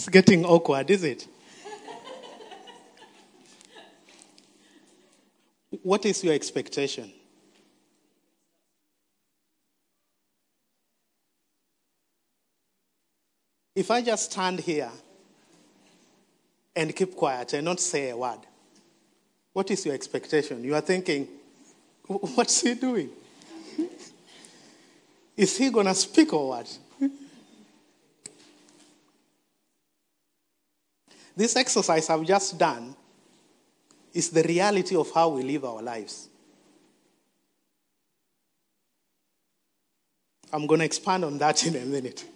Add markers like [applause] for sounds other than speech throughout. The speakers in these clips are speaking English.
It's getting awkward, is it? what is your expectation? If I just stand here and keep quiet and not say a word, what is your expectation? You are thinking, what's he doing? [laughs] is he going to speak or what? This exercise I've just done is the reality of how we live our lives. I'm going to expand on that [laughs] in a minute.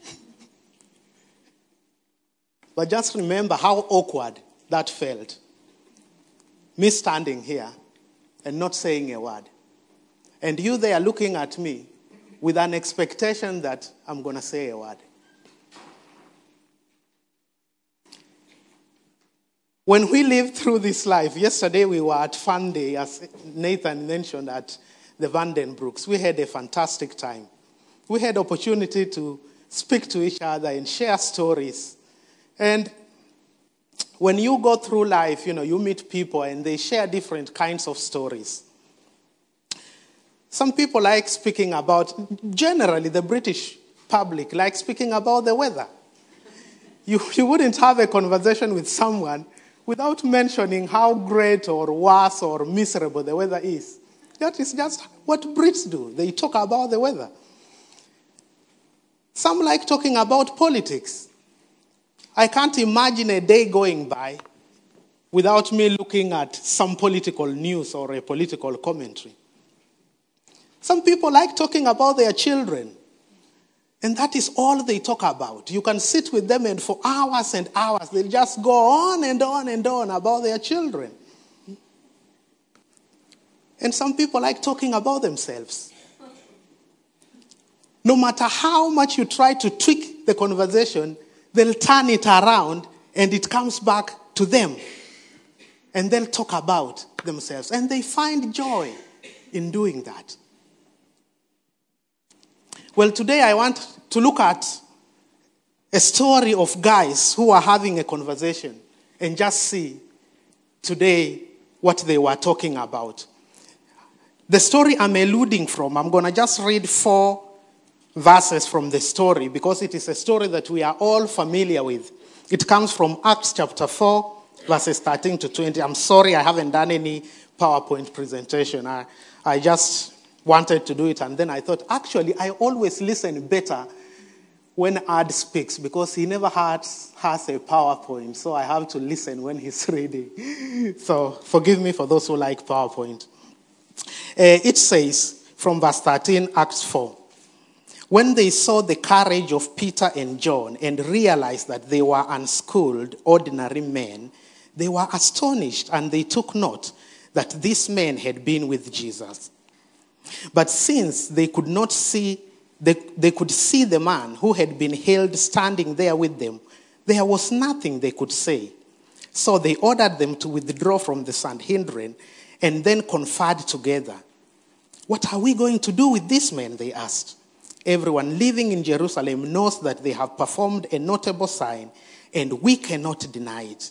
but just remember how awkward that felt. Me standing here and not saying a word. And you there looking at me with an expectation that I'm going to say a word. When we live through this life, yesterday we were at Fun Day, as Nathan mentioned, at the Vandenbrooks. We had a fantastic time. We had opportunity to speak to each other and share stories. And when you go through life, you know, you meet people and they share different kinds of stories. Some people like speaking about, generally, the British public like speaking about the weather. You, you wouldn't have a conversation with someone without mentioning how great or worse or miserable the weather is. That is just what Brits do. They talk about the weather. Some like talking about politics. I can't imagine a day going by without me looking at some political news or a political commentary. Some people like talking about their children. And that is all they talk about. You can sit with them and for hours and hours they'll just go on and on and on about their children. And some people like talking about themselves. No matter how much you try to tweak the conversation, they'll turn it around and it comes back to them. And they'll talk about themselves. And they find joy in doing that. Well, today I want to look at a story of guys who are having a conversation and just see today what they were talking about. The story I'm alluding from, I'm going to just read four verses from the story because it is a story that we are all familiar with. It comes from Acts chapter 4, verses 13 to 20. I'm sorry I haven't done any PowerPoint presentation. I, I just wanted to do it, and then I thought, actually, I always listen better when Ad speaks because he never has, has a PowerPoint, so I have to listen when he's [laughs] reading. so forgive me for those who like PowerPoint. Uh, it says from verse 13, Acts 4. When they saw the courage of Peter and John and realized that they were unschooled, ordinary men, they were astonished and they took note that these men had been with Jesus. But since they could not see, they, they could see the man who had been held standing there with them, there was nothing they could say. So they ordered them to withdraw from the Sanhedrin and then conferred together. What are we going to do with these men? They asked. Everyone living in Jerusalem knows that they have performed a notable sign, and we cannot deny it.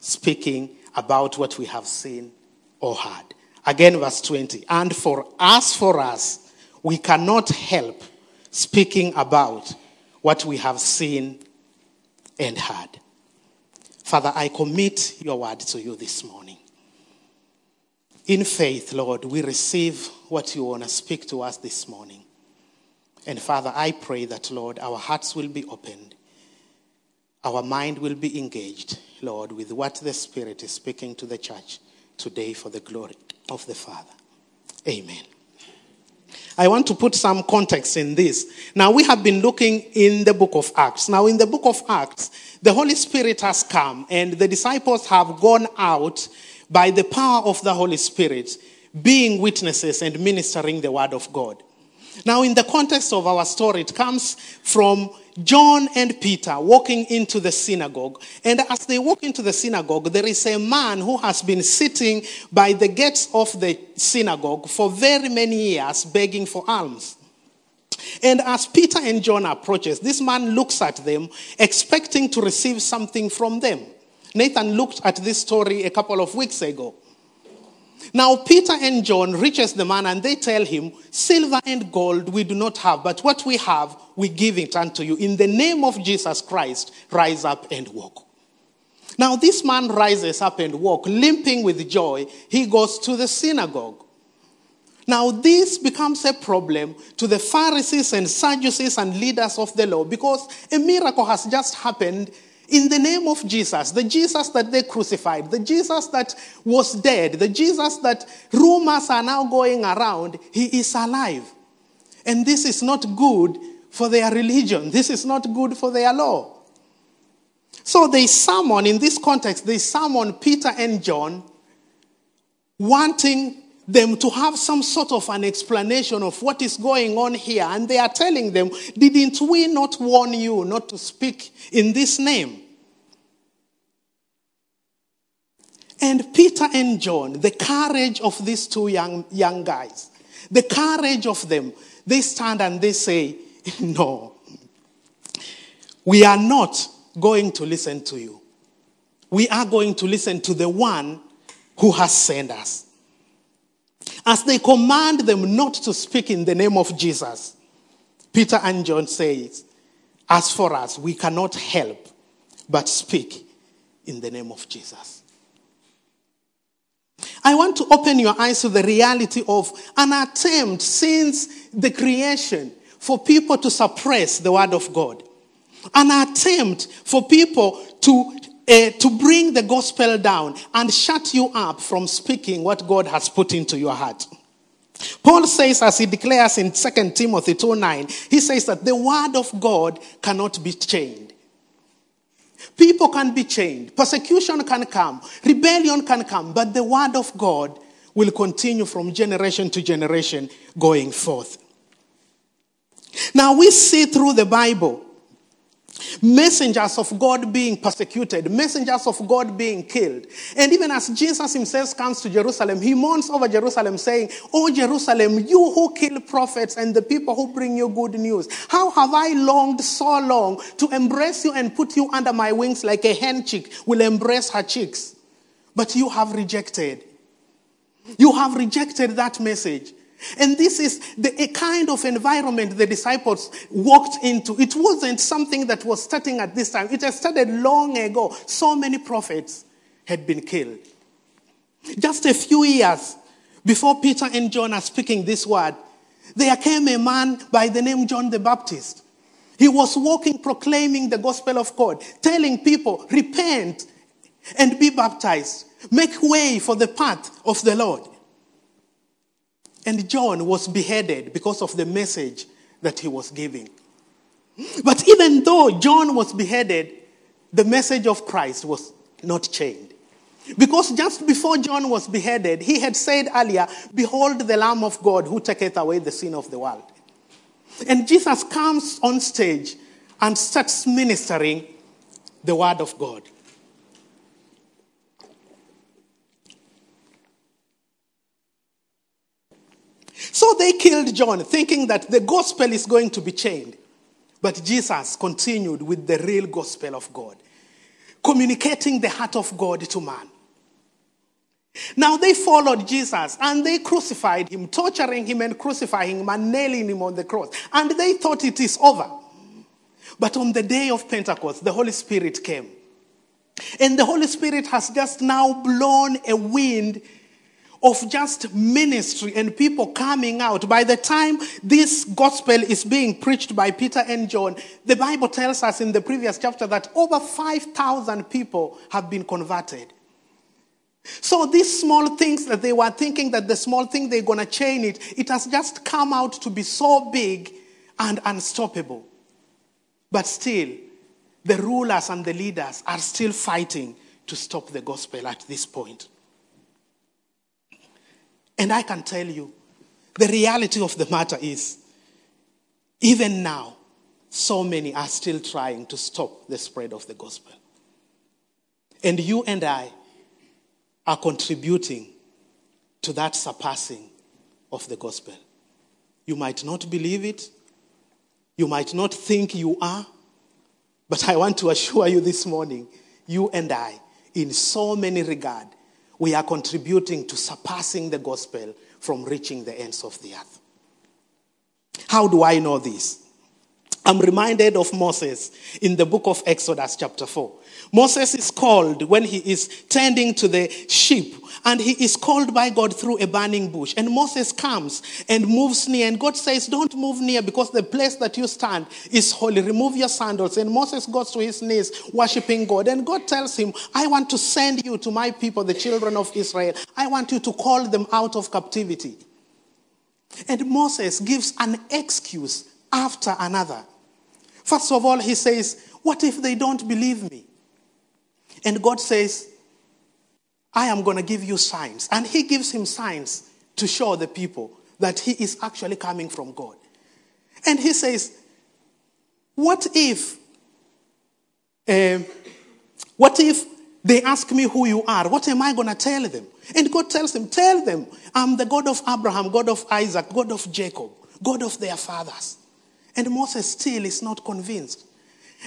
speaking about what we have seen or heard. Again, verse 20. And for us, for us, we cannot help speaking about what we have seen and heard. Father, I commit your word to you this morning. In faith, Lord, we receive what you want to speak to us this morning. And Father, I pray that, Lord, our hearts will be opened, our mind will be engaged, Lord, with what the Spirit is speaking to the church today for the glory of the Father. Amen. I want to put some context in this. Now, we have been looking in the book of Acts. Now, in the book of Acts, the Holy Spirit has come and the disciples have gone out by the power of the Holy Spirit, being witnesses and ministering the word of God. Now, in the context of our story, it comes from John and Peter walking into the synagogue. And as they walk into the synagogue, there is a man who has been sitting by the gates of the synagogue for very many years begging for alms. And as Peter and John approaches, this man looks at them expecting to receive something from them. Nathan looked at this story a couple of weeks ago. Now Peter and John reaches the man and they tell him, silver and gold we do not have, but what we have we give it unto you. In the name of Jesus Christ, rise up and walk. Now this man rises up and walk, limping with joy. He goes to the synagogue. Now, this becomes a problem to the Pharisees and Sadducees and leaders of the law because a miracle has just happened in the name of Jesus, the Jesus that they crucified, the Jesus that was dead, the Jesus that rumors are now going around, he is alive. And this is not good for their religion, this is not good for their law. So they summon, in this context, they summon Peter and John, wanting them to have some sort of an explanation of what is going on here. And they are telling them, Didn't we not warn you not to speak in this name? And Peter and John, the courage of these two young, young guys, the courage of them, they stand and they say, [laughs] No, we are not going to listen to you. We are going to listen to the one who has sent us. As they command them not to speak in the name of Jesus, Peter and John says, As for us, we cannot help but speak in the name of Jesus. I want to open your eyes to the reality of an attempt since the creation for people to suppress the word of God. An attempt for people to uh, to bring the gospel down and shut you up from speaking what God has put into your heart. Paul says, as he declares in 2 Timothy 2 9, he says that the word of God cannot be chained. People can be chained, persecution can come, rebellion can come, but the word of God will continue from generation to generation going forth. Now we see through the Bible messengers of God being persecuted, messengers of God being killed. And even as Jesus himself comes to Jerusalem, he mourns over Jerusalem, saying, Oh, Jerusalem, you who kill prophets and the people who bring you good news, how have I longed so long to embrace you and put you under my wings like a hen chick will embrace her chicks? But you have rejected. You have rejected that message. And this is the a kind of environment the disciples walked into. It wasn't something that was starting at this time. It had started long ago. So many prophets had been killed. Just a few years before Peter and John are speaking this word, there came a man by the name John the Baptist. He was walking, proclaiming the gospel of God, telling people, repent and be baptized. Make way for the path of the Lord. And John was beheaded because of the message that he was giving. But even though John was beheaded, the message of Christ was not changed. Because just before John was beheaded, he had said earlier, Behold the Lamb of God who taketh away the sin of the world. And Jesus comes on stage and starts ministering the word of God. So they killed John, thinking that the gospel is going to be chained. But Jesus continued with the real gospel of God, communicating the heart of God to man. Now they followed Jesus and they crucified him, torturing him and crucifying him and nailing him on the cross. And they thought it is over. But on the day of Pentecost, the Holy Spirit came. And the Holy Spirit has just now blown a wind of just ministry and people coming out. By the time this gospel is being preached by Peter and John, the Bible tells us in the previous chapter that over 5,000 people have been converted. So these small things that they were thinking that the small thing they're going to chain it, it has just come out to be so big and unstoppable. But still, the rulers and the leaders are still fighting to stop the gospel at this point. And I can tell you, the reality of the matter is, even now, so many are still trying to stop the spread of the gospel. And you and I are contributing to that surpassing of the gospel. You might not believe it, you might not think you are, but I want to assure you this morning, you and I, in so many regard, we are contributing to surpassing the gospel from reaching the ends of the earth. How do I know this? I'm reminded of Moses in the book of Exodus, chapter 4. Moses is called when he is tending to the sheep, and he is called by God through a burning bush. And Moses comes and moves near, and God says, Don't move near because the place that you stand is holy. Remove your sandals. And Moses goes to his knees, worshiping God. And God tells him, I want to send you to my people, the children of Israel. I want you to call them out of captivity. And Moses gives an excuse after another. First of all, he says, What if they don't believe me? And God says, I am going to give you signs. And He gives him signs to show the people that he is actually coming from God. And He says, What if, uh, what if they ask me who you are? What am I going to tell them? And God tells him, Tell them, I'm the God of Abraham, God of Isaac, God of Jacob, God of their fathers. And Moses still is not convinced.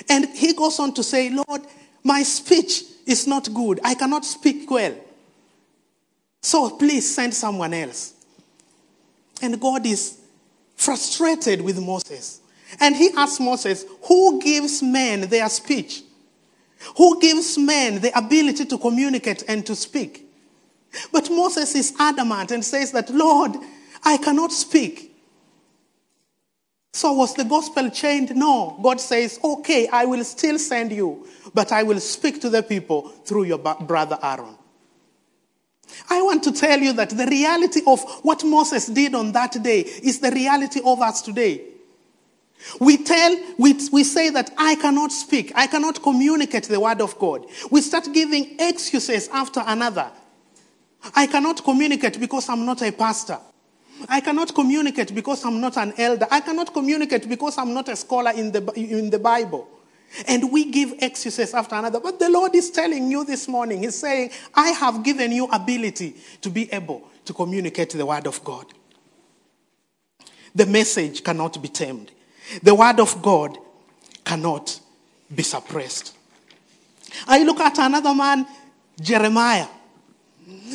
And he goes on to say, Lord, my speech is not good. I cannot speak well. So please send someone else. And God is frustrated with Moses. And he asks Moses, Who gives men their speech? Who gives men the ability to communicate and to speak? But Moses is adamant and says that, Lord, I cannot speak. So was the gospel changed? No. God says, okay, I will still send you, but I will speak to the people through your brother Aaron. I want to tell you that the reality of what Moses did on that day is the reality of us today. We tell, we, we say that I cannot speak, I cannot communicate the word of God. We start giving excuses after another. I cannot communicate because I'm not a pastor. I cannot communicate because I'm not an elder. I cannot communicate because I'm not a scholar in the, in the Bible. And we give excuses after another. But the Lord is telling you this morning, He's saying, I have given you ability to be able to communicate the word of God. The message cannot be tamed. The word of God cannot be suppressed. I look at another man, Jeremiah.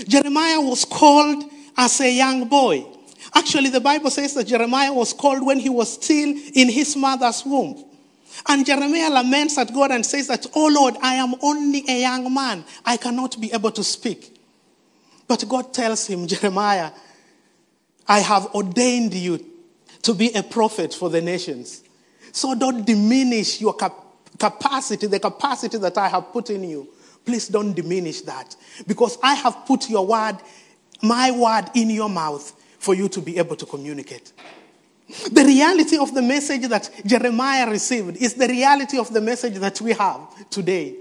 Jeremiah was called as a young boy. Actually, the Bible says that Jeremiah was called when he was still in his mother's womb. And Jeremiah laments at God and says that, Oh Lord, I am only a young man. I cannot be able to speak. But God tells him, Jeremiah, I have ordained you to be a prophet for the nations. So don't diminish your cap- capacity, the capacity that I have put in you. Please don't diminish that. Because I have put your word, my word, in your mouth for you to be able to communicate. The reality of the message that Jeremiah received is the reality of the message that we have today.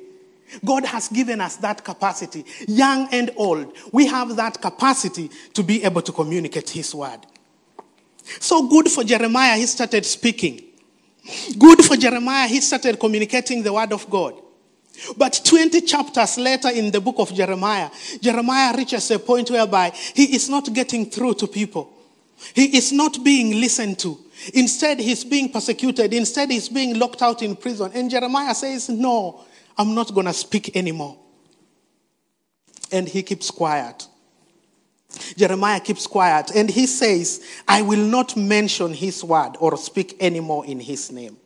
God has given us that capacity, young and old. We have that capacity to be able to communicate His word. So good for Jeremiah, he started speaking. Good for Jeremiah, he started communicating the word of God. But 20 chapters later in the book of Jeremiah, Jeremiah reaches a point whereby he is not getting through to people. He is not being listened to. Instead, he's being persecuted. Instead, he's being locked out in prison. And Jeremiah says, No, I'm not going to speak anymore. And he keeps quiet. Jeremiah keeps quiet. And he says, I will not mention his word or speak anymore in his name.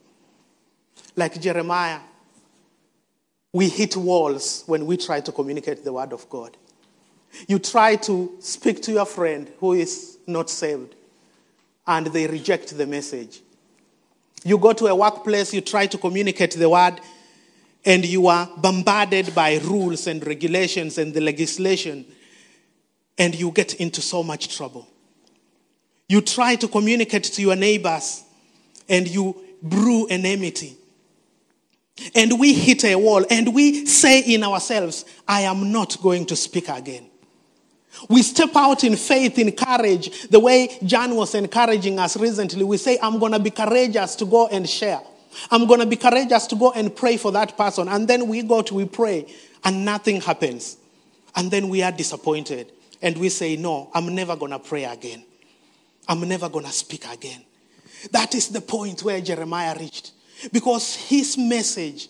Like Jeremiah, we hit walls when we try to communicate the word of God. You try to speak to your friend who is not saved, and they reject the message. You go to a workplace, you try to communicate the word, and you are bombarded by rules and regulations and the legislation, and you get into so much trouble. You try to communicate to your neighbors, and you brew enmity. And we hit a wall and we say in ourselves, I am not going to speak again. We step out in faith, in courage, the way John was encouraging us recently. We say, I'm going to be courageous to go and share. I'm going to be courageous to go and pray for that person. And then we go to, we pray, and nothing happens. And then we are disappointed. And we say, No, I'm never going to pray again. I'm never going to speak again. That is the point where Jeremiah reached. Because his message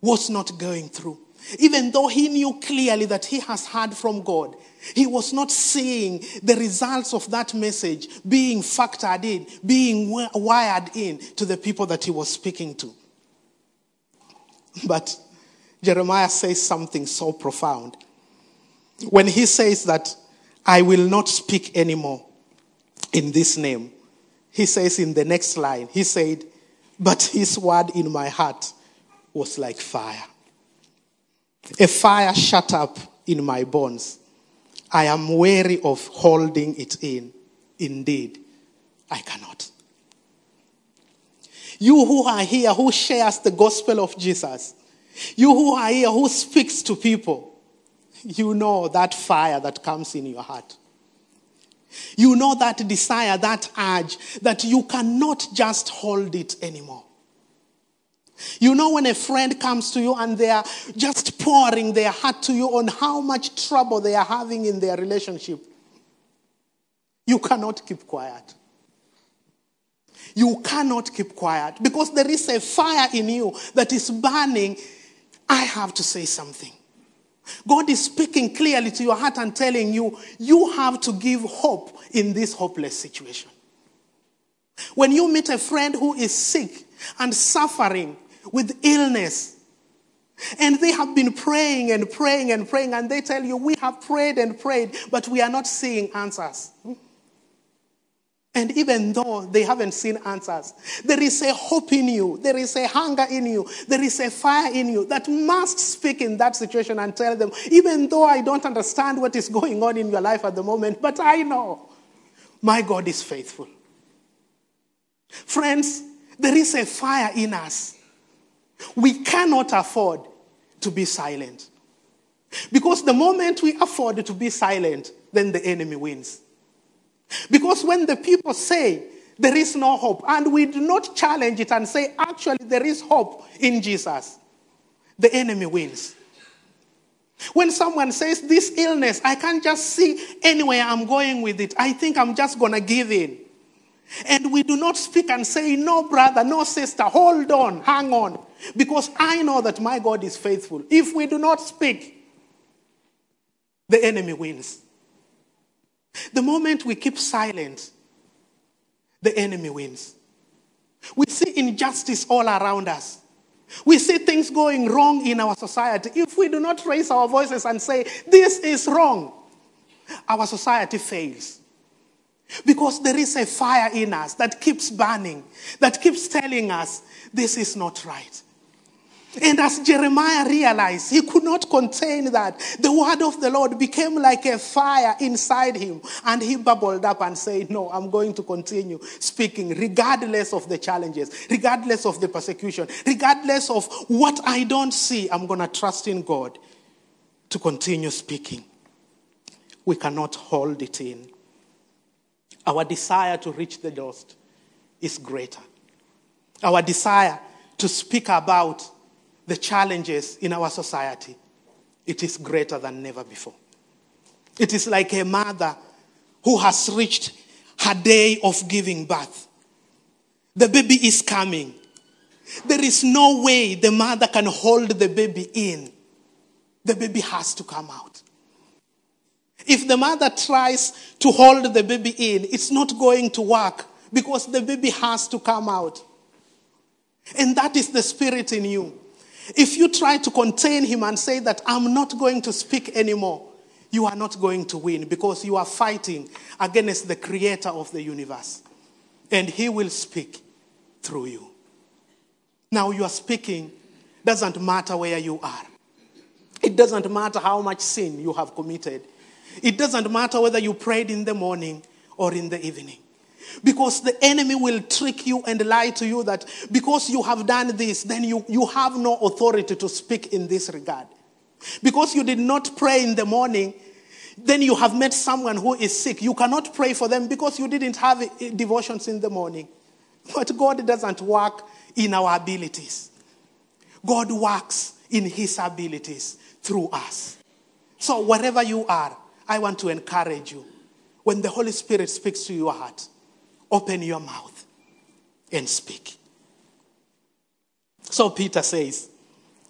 was not going through. Even though he knew clearly that he has heard from God, he was not seeing the results of that message being factored in, being wired in to the people that he was speaking to. But Jeremiah says something so profound. When he says that, I will not speak anymore in this name, he says in the next line, he said, But his word in my heart was like fire. A fire shut up in my bones. I am weary of holding it in. Indeed, I cannot. You who are here, who shares the gospel of Jesus, you who are here, who speaks to people, you know that fire that comes in your heart. You know that desire, that urge, that you cannot just hold it anymore. You know, when a friend comes to you and they are just pouring their heart to you on how much trouble they are having in their relationship, you cannot keep quiet. You cannot keep quiet because there is a fire in you that is burning. I have to say something. God is speaking clearly to your heart and telling you, you have to give hope in this hopeless situation. When you meet a friend who is sick and suffering, with illness. And they have been praying and praying and praying, and they tell you, We have prayed and prayed, but we are not seeing answers. Hmm? And even though they haven't seen answers, there is a hope in you, there is a hunger in you, there is a fire in you that must speak in that situation and tell them, even though I don't understand what is going on in your life at the moment, but I know my God is faithful. Friends, there is a fire in us we cannot afford to be silent. Because the moment we afford to be silent, then the enemy wins. Because when the people say there is no hope, and we do not challenge it and say, actually, there is hope in Jesus, the enemy wins. When someone says, This illness, I can't just see anywhere I'm going with it, I think I'm just going to give in. And we do not speak and say, No, brother, no, sister, hold on, hang on. Because I know that my God is faithful. If we do not speak, the enemy wins. The moment we keep silent, the enemy wins. We see injustice all around us. We see things going wrong in our society. If we do not raise our voices and say, This is wrong, our society fails. Because there is a fire in us that keeps burning, that keeps telling us, This is not right. And as Jeremiah realized, he could not contain that. The word of the Lord became like a fire inside him. And he bubbled up and said, No, I'm going to continue speaking, regardless of the challenges, regardless of the persecution, regardless of what I don't see. I'm going to trust in God to continue speaking. We cannot hold it in. Our desire to reach the lost is greater. Our desire to speak about the challenges in our society, it is greater than never before. It is like a mother who has reached her day of giving birth. The baby is coming. There is no way the mother can hold the baby in. The baby has to come out. If the mother tries to hold the baby in, it's not going to work because the baby has to come out. And that is the spirit in you. If you try to contain him and say that I'm not going to speak anymore, you are not going to win because you are fighting against the creator of the universe. And he will speak through you. Now, you are speaking doesn't matter where you are. It doesn't matter how much sin you have committed. It doesn't matter whether you prayed in the morning or in the evening. Because the enemy will trick you and lie to you that because you have done this, then you, you have no authority to speak in this regard. Because you did not pray in the morning, then you have met someone who is sick. You cannot pray for them because you didn't have devotions in the morning. But God doesn't work in our abilities, God works in His abilities through us. So, wherever you are, I want to encourage you. When the Holy Spirit speaks to your heart, open your mouth and speak. So, Peter says,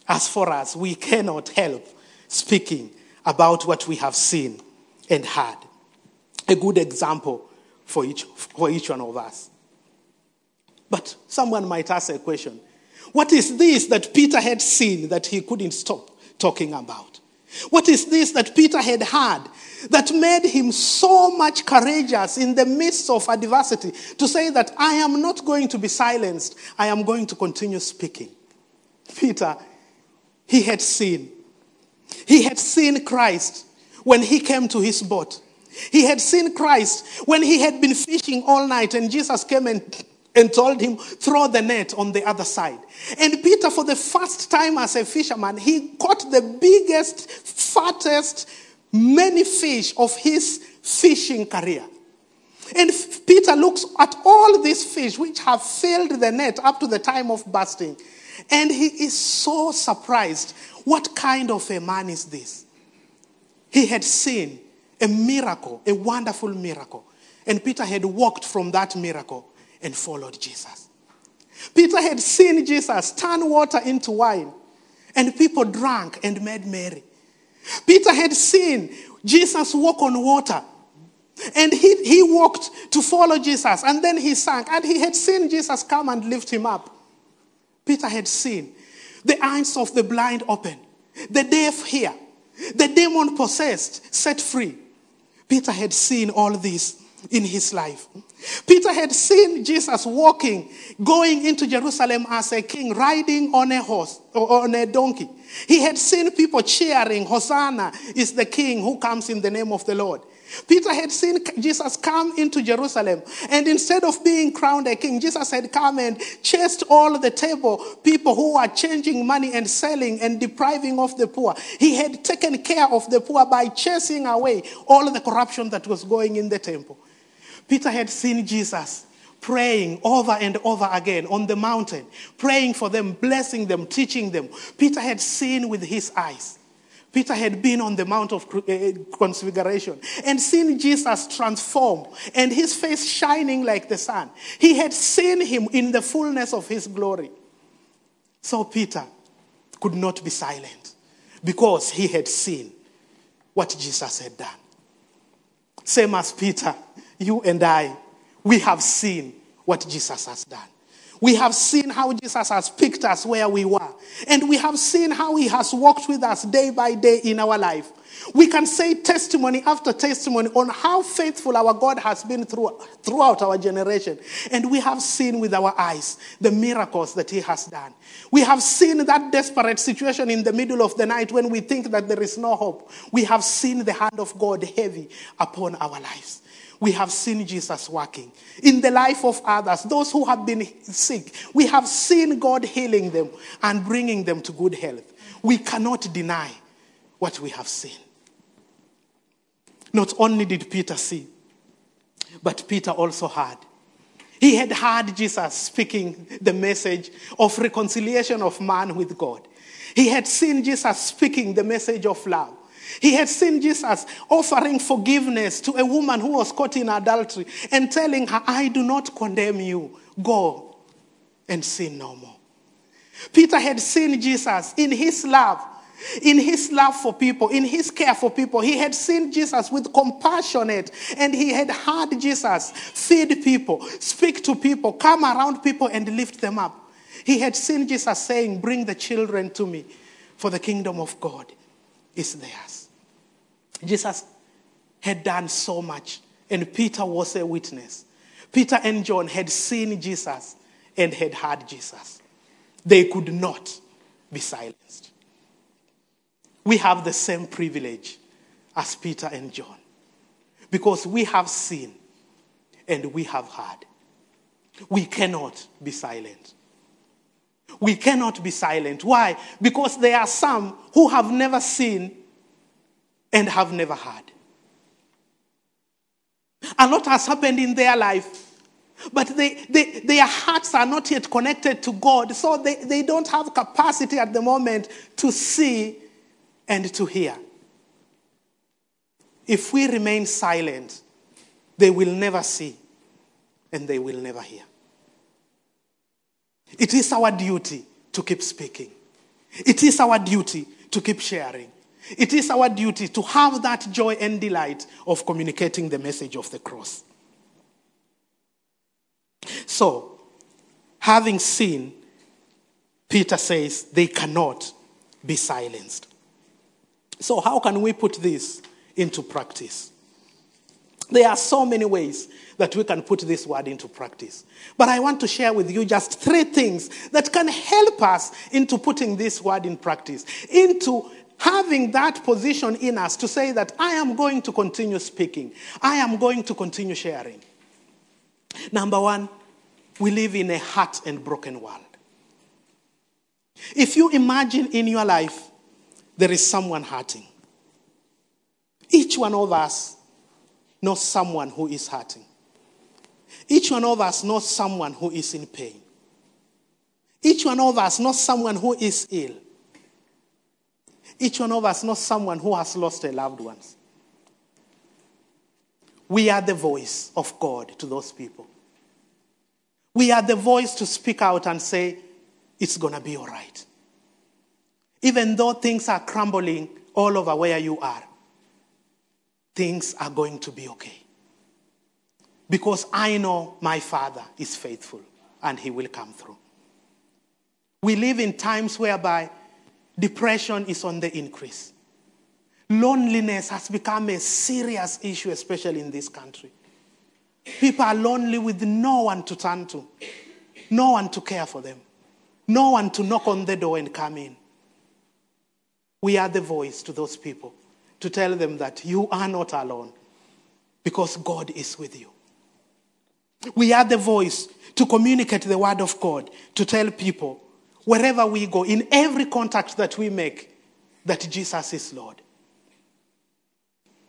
as for us, we cannot help speaking about what we have seen and heard. A good example for each, for each one of us. But someone might ask a question What is this that Peter had seen that he couldn't stop talking about? What is this that Peter had heard that made him so much courageous in the midst of adversity to say that I am not going to be silenced, I am going to continue speaking? Peter, he had seen. He had seen Christ when he came to his boat. He had seen Christ when he had been fishing all night and Jesus came and and told him, throw the net on the other side. And Peter, for the first time as a fisherman, he caught the biggest, fattest, many fish of his fishing career. And Peter looks at all these fish which have filled the net up to the time of bursting. And he is so surprised. What kind of a man is this? He had seen a miracle, a wonderful miracle. And Peter had walked from that miracle and followed Jesus. Peter had seen Jesus turn water into wine, and people drank and made merry. Peter had seen Jesus walk on water, and he, he walked to follow Jesus, and then he sank, and he had seen Jesus come and lift him up. Peter had seen the eyes of the blind open, the deaf hear, the demon possessed set free. Peter had seen all this in his life. Peter had seen Jesus walking, going into Jerusalem as a king, riding on a horse or on a donkey. He had seen people cheering, Hosanna is the king who comes in the name of the Lord. Peter had seen Jesus come into Jerusalem, and instead of being crowned a king, Jesus had come and chased all the table people who were changing money and selling and depriving of the poor. He had taken care of the poor by chasing away all the corruption that was going in the temple. Peter had seen Jesus praying over and over again on the mountain, praying for them, blessing them, teaching them. Peter had seen with his eyes. Peter had been on the Mount of eh, Transfiguration and seen Jesus transform and his face shining like the sun. He had seen him in the fullness of his glory. So Peter could not be silent because he had seen what Jesus had done. Same as Peter, you and I, we have seen what Jesus has done. We have seen how Jesus has picked us where we were. And we have seen how he has walked with us day by day in our life. We can say testimony after testimony on how faithful our God has been through, throughout our generation. And we have seen with our eyes the miracles that he has done. We have seen that desperate situation in the middle of the night when we think that there is no hope. We have seen the hand of God heavy upon our lives we have seen Jesus working. In the life of others, those who have been sick, we have seen God healing them and bringing them to good health. We cannot deny what we have seen. Not only did Peter see, but Peter also heard. He had heard Jesus speaking the message of reconciliation of man with God. He had seen Jesus speaking the message of love. He had seen Jesus offering forgiveness to a woman who was caught in adultery and telling her, I do not condemn you. Go and sin no more. Peter had seen Jesus in his love, in his love for people, in his care for people. He had seen Jesus with compassionate and he had heard Jesus feed people, speak to people, come around people and lift them up. He had seen Jesus saying, Bring the children to me, for the kingdom of God is theirs. Jesus had done so much, and Peter was a witness. Peter and John had seen Jesus and had heard Jesus. They could not be silenced. We have the same privilege as Peter and John because we have seen and we have heard. We cannot be silent. We cannot be silent. Why? Because there are some who have never seen and have never heard. A lot has happened in their life, but they, they, their hearts are not yet connected to God, so they, they don't have capacity at the moment to see and to hear. If we remain silent, they will never see and they will never hear. It is our duty to keep speaking. It is our duty to keep sharing. It is our duty to have that joy and delight of communicating the message of the cross. So, having seen, Peter says they cannot be silenced. So, how can we put this into practice? There are so many ways that we can put this word into practice. But I want to share with you just three things that can help us into putting this word in practice, into having that position in us to say that I am going to continue speaking, I am going to continue sharing. Number one, we live in a hurt and broken world. If you imagine in your life there is someone hurting, each one of us knows someone who is hurting. Each one of us knows someone who is in pain. Each one of us knows someone who is ill. Each one of us knows someone who has lost a loved one. We are the voice of God to those people. We are the voice to speak out and say, it's going to be all right. Even though things are crumbling all over where you are, things are going to be okay. Because I know my Father is faithful and He will come through. We live in times whereby depression is on the increase. Loneliness has become a serious issue, especially in this country. People are lonely with no one to turn to, no one to care for them, no one to knock on the door and come in. We are the voice to those people to tell them that you are not alone because God is with you. We are the voice to communicate the word of God, to tell people wherever we go, in every contact that we make, that Jesus is Lord.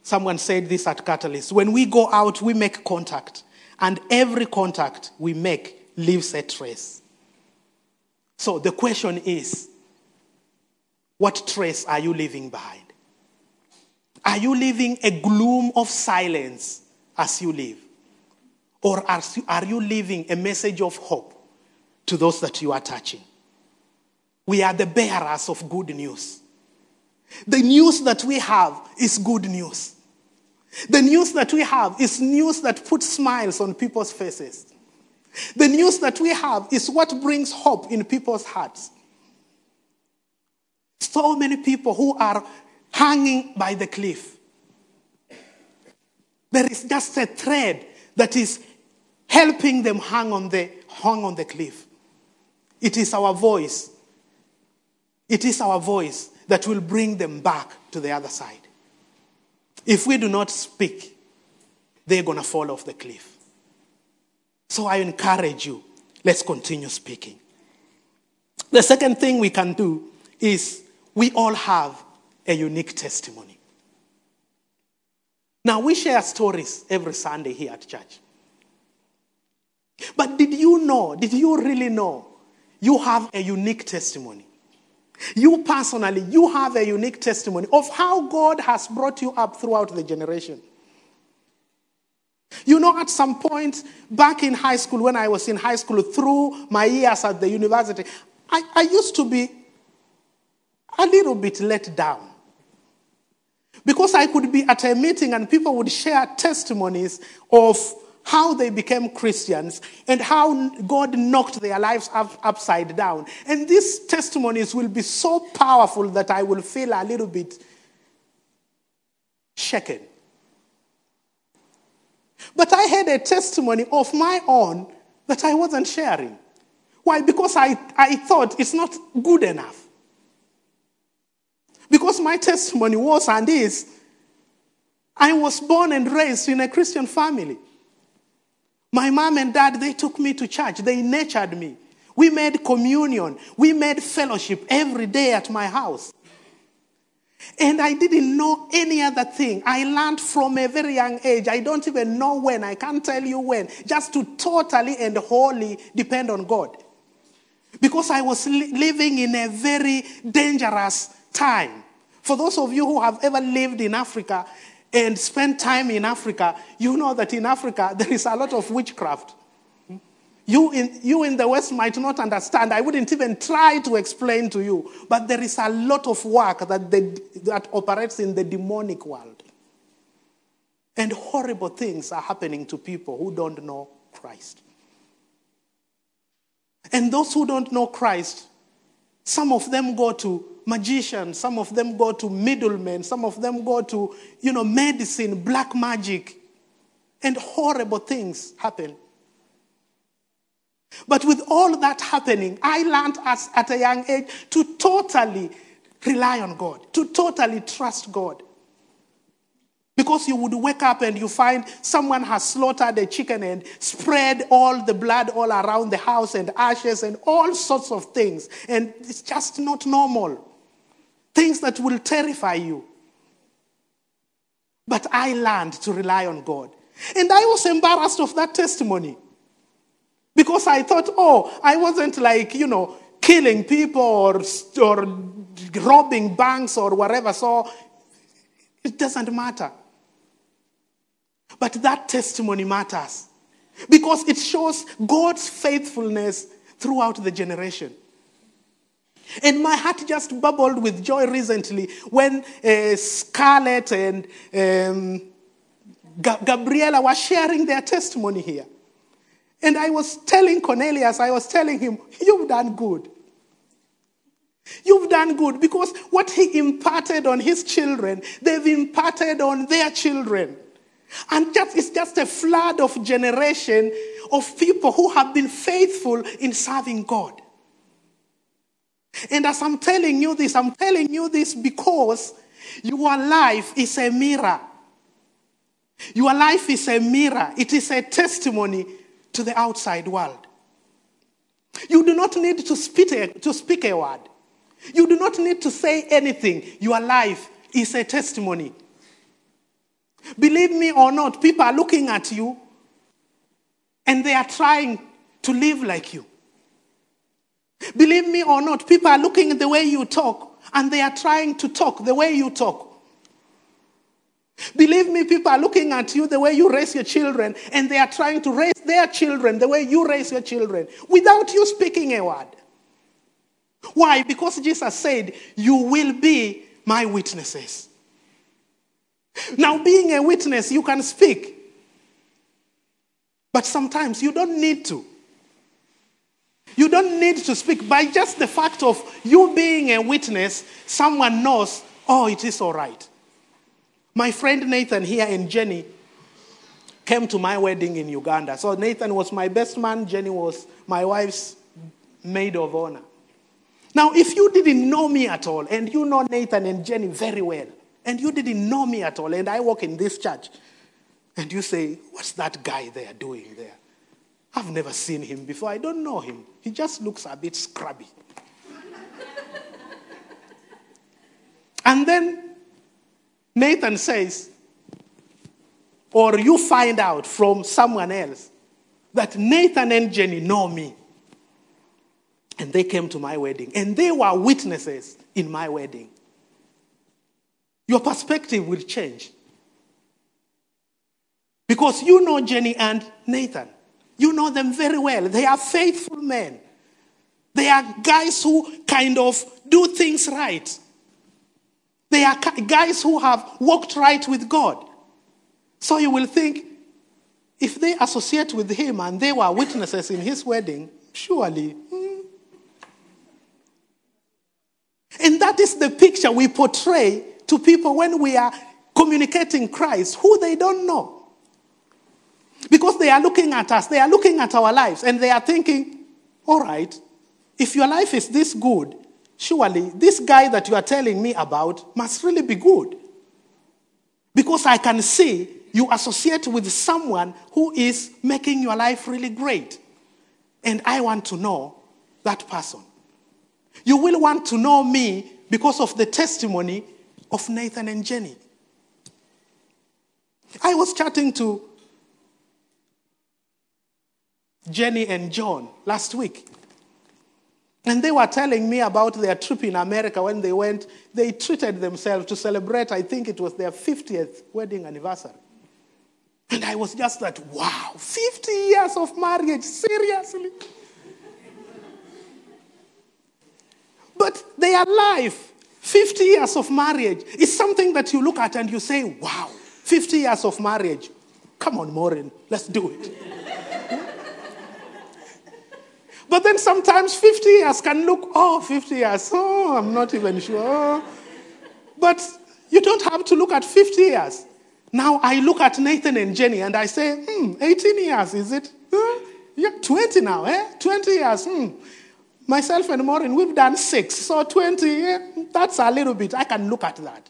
Someone said this at Catalyst. When we go out, we make contact, and every contact we make leaves a trace. So the question is what trace are you leaving behind? Are you living a gloom of silence as you live? Or are you living a message of hope to those that you are touching? We are the bearers of good news. The news that we have is good news. The news that we have is news that puts smiles on people's faces. The news that we have is what brings hope in people's hearts. So many people who are hanging by the cliff. There is just a thread that is helping them hang on the, hang on the cliff. It is our voice. It is our voice that will bring them back to the other side. If we do not speak, they're going to fall off the cliff. So I encourage you, let's continue speaking. The second thing we can do is we all have a unique testimony. Now, we share stories every Sunday here at church. But did you know, did you really know, you have a unique testimony? You personally, you have a unique testimony of how God has brought you up throughout the generation. You know, at some point back in high school, when I was in high school, through my years at the university, I, I used to be a little bit let down. Because I could be at a meeting and people would share testimonies of how they became Christians and how God knocked their lives up, upside down. And these testimonies will be so powerful that I will feel a little bit shaken. But I had a testimony of my own that I wasn't sharing. Why? Because I, I thought it's not good enough. Because my testimony was and is I was born and raised in a Christian family. My mom and dad, they took me to church. They nurtured me. We made communion. We made fellowship every day at my house. And I didn't know any other thing. I learned from a very young age. I don't even know when. I can't tell you when. Just to totally and wholly depend on God. Because I was li- living in a very dangerous time. For those of you who have ever lived in Africa and spent time in Africa, you know that in Africa [laughs] there is a lot of witchcraft. You in, you in the West might not understand. I wouldn't even try to explain to you. But there is a lot of work that, the, that operates in the demonic world. And horrible things are happening to people who don't know Christ. And those who don't know Christ, some of them go to magicians, some of them go to middlemen, some of them go to, you know, medicine, black magic, and horrible things happen. But with all that happening, I learned as, at a young age to totally rely on God, to totally trust God. Because you would wake up and you find someone has slaughtered a chicken and spread all the blood all around the house and ashes and all sorts of things. And it's just not normal. Things that will terrify you. But I learned to rely on God. And I was embarrassed of that testimony. Because I thought, oh, I wasn't like, you know, killing people or, or robbing banks or whatever. So it doesn't matter. But that testimony matters because it shows God's faithfulness throughout the generation. And my heart just bubbled with joy recently when uh, Scarlett and um, Gabriela were sharing their testimony here. And I was telling Cornelius, I was telling him, You've done good. You've done good because what he imparted on his children, they've imparted on their children. And just, it's just a flood of generation of people who have been faithful in serving God. And as I'm telling you this, I'm telling you this because your life is a mirror. Your life is a mirror. It is a testimony to the outside world. You do not need to speak, a, to speak a word. You do not need to say anything. Your life is a testimony. Believe me or not, people are looking at you and they are trying to live like you. Believe me or not, people are looking at the way you talk and they are trying to talk the way you talk. Believe me, people are looking at you the way you raise your children, and they are trying to raise their children the way you raise your children without you speaking a word. Why? Because Jesus said, You will be my witnesses. Now, being a witness, you can speak, but sometimes you don't need to. You don't need to speak. By just the fact of you being a witness, someone knows, oh, it is all right. My friend Nathan here and Jenny came to my wedding in Uganda. So Nathan was my best man, Jenny was my wife's maid of honor. Now, if you didn't know me at all, and you know Nathan and Jenny very well, and you didn't know me at all, and I work in this church, and you say, What's that guy there doing there? I've never seen him before. I don't know him. He just looks a bit scrubby. and then Nathan says, or you find out from someone else that Nathan and Jenny know me. And they came to my wedding, and they were witnesses in my wedding. Your perspective will change. Because you know Jenny and Nathan. You know them very well. They are faithful men. They are guys who kind of do things right. They are guys who have walked right with God. So you will think if they associate with him and they were witnesses in his wedding, surely. Hmm. And that is the picture we portray to people when we are communicating Christ, who they don't know. Because they are looking at us, they are looking at our lives, and they are thinking, all right, if your life is this good, surely this guy that you are telling me about must really be good. Because I can see you associate with someone who is making your life really great. And I want to know that person. You will want to know me because of the testimony of Nathan and Jenny. I was chatting to Jenny and John last week. And they were telling me about their trip in America when they went. They treated themselves to celebrate, I think it was their 50th wedding anniversary. And I was just like, wow, 50 years of marriage, seriously? but their life, 50 years of marriage, is something that you look at and you say, wow, 50 years of marriage. Come on, Maureen, let's do it. But then sometimes 50 years can look, oh, 50 years, oh, I'm not even sure. But you don't have to look at 50 years. Now I look at Nathan and Jenny and I say, hmm, 18 years, is it? Huh? Yeah, 20 now, eh? 20 years. Hmm. Myself and Maureen, we've done six. So 20, yeah, that's a little bit. I can look at that.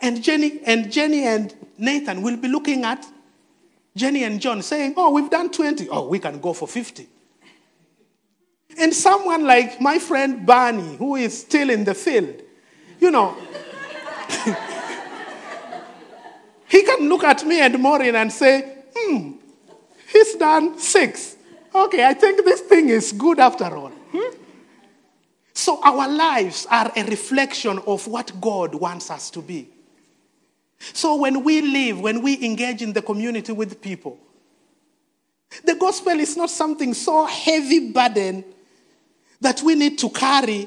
And Jenny and Jenny and Nathan will be looking at Jenny and John saying, Oh, we've done 20. Oh, we can go for 50. And someone like my friend Barney, who is still in the field, you know, [laughs] he can look at me and Maureen and say, Hmm, he's done six. Okay, I think this thing is good after all. Hmm? So our lives are a reflection of what God wants us to be. So when we live, when we engage in the community with people, the gospel is not something so heavy burden that we need to carry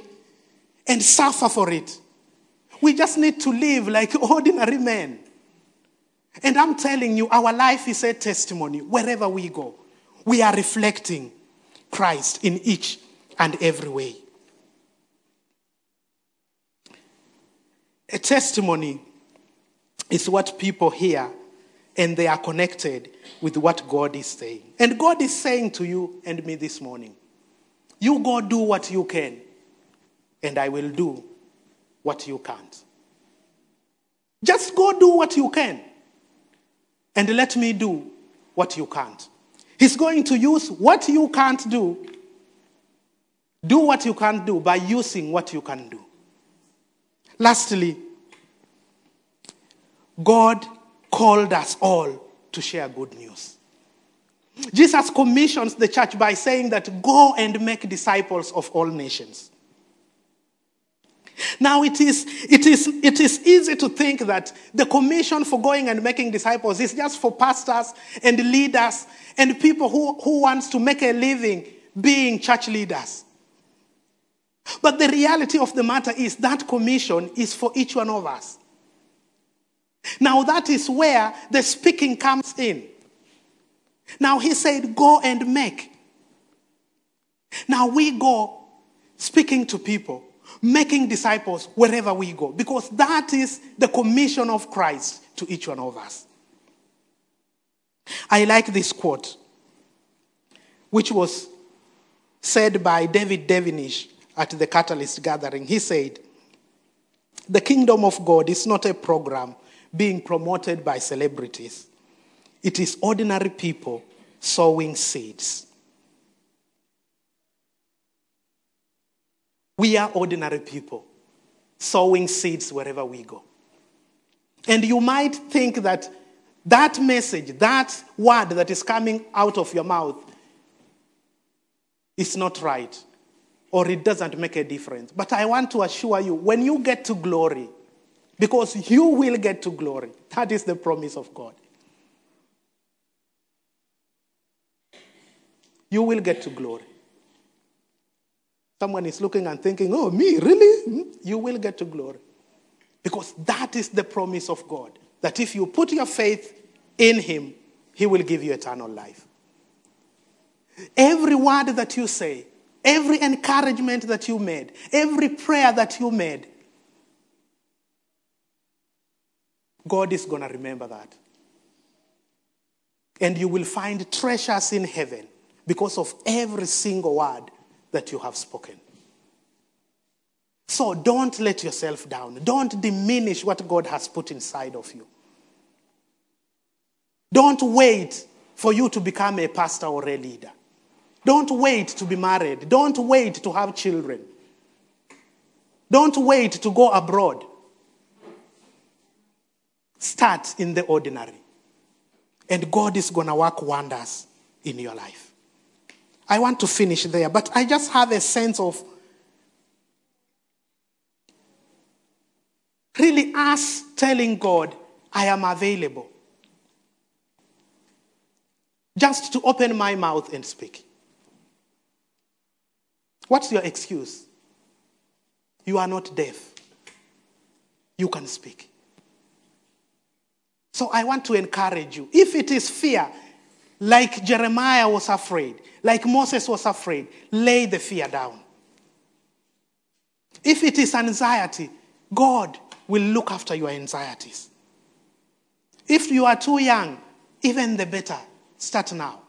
and suffer for it. We just need to live like [laughs] ordinary men. And I'm telling you, our life is a testimony wherever we go. We are reflecting Christ in each and every way. A testimony is what people hear and they are connected with what God is saying. And God is saying to you and me this morning, you go do what you can, and I will do what you can't. Just go do what you can, and let me do what you can't. He's going to use what you can't do, do what you can't do by using what you can do. Lastly, God called us all to share good news. Jesus commissions the church by saying that go and make disciples of all nations. Now, it is, it, is, it is easy to think that the commission for going and making disciples is just for pastors and leaders and people who, who wants to make a living being church leaders. But the reality of the matter is that commission is for each one of us. Now, that is where the speaking comes in. Now, he said, Go and make. Now, we go speaking to people, making disciples wherever we go, because that is the commission of Christ to each one of us. I like this quote, which was said by David Devenish at the Catalyst gathering. He said, The kingdom of God is not a program being promoted by celebrities. It is ordinary people sowing seeds. We are ordinary people sowing seeds wherever we go. And you might think that that message, that word that is coming out of your mouth is not right or it doesn't make a difference. But I want to assure you when you get to glory, because you will get to glory. That is the promise of God. You will get to glory. Someone is looking and thinking, oh, me, really? Hmm? You will get to glory. Because that is the promise of God. That if you put your faith in Him, He will give you eternal life. Every word that you say, every encouragement that you made, every prayer that you made, God is going to remember that. And you will find treasures in heaven because of every single word that you have spoken. So don't let yourself down. Don't diminish what God has put inside of you. Don't wait for you to become a pastor or a leader. Don't wait to be married. Don't wait to have children. Don't wait to go abroad. Start in the ordinary. And God is going to work wonders in your life. I want to finish there, but I just have a sense of really us telling God, I am available. Just to open my mouth and speak. What's your excuse? You are not deaf. You can speak. So I want to encourage you. If it is fear, like Jeremiah was afraid, like Moses was afraid, lay the fear down. If it is anxiety, God will look after your anxieties. If you are too young, even the better, start now.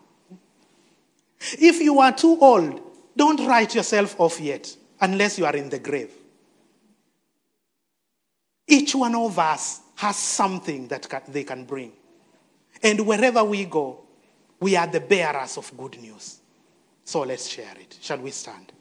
If you are too old, don't write yourself off yet, unless you are in the grave. Each one of us has something that they can bring. And wherever we go, we are the bearers of good news. So let's share it. Shall we stand?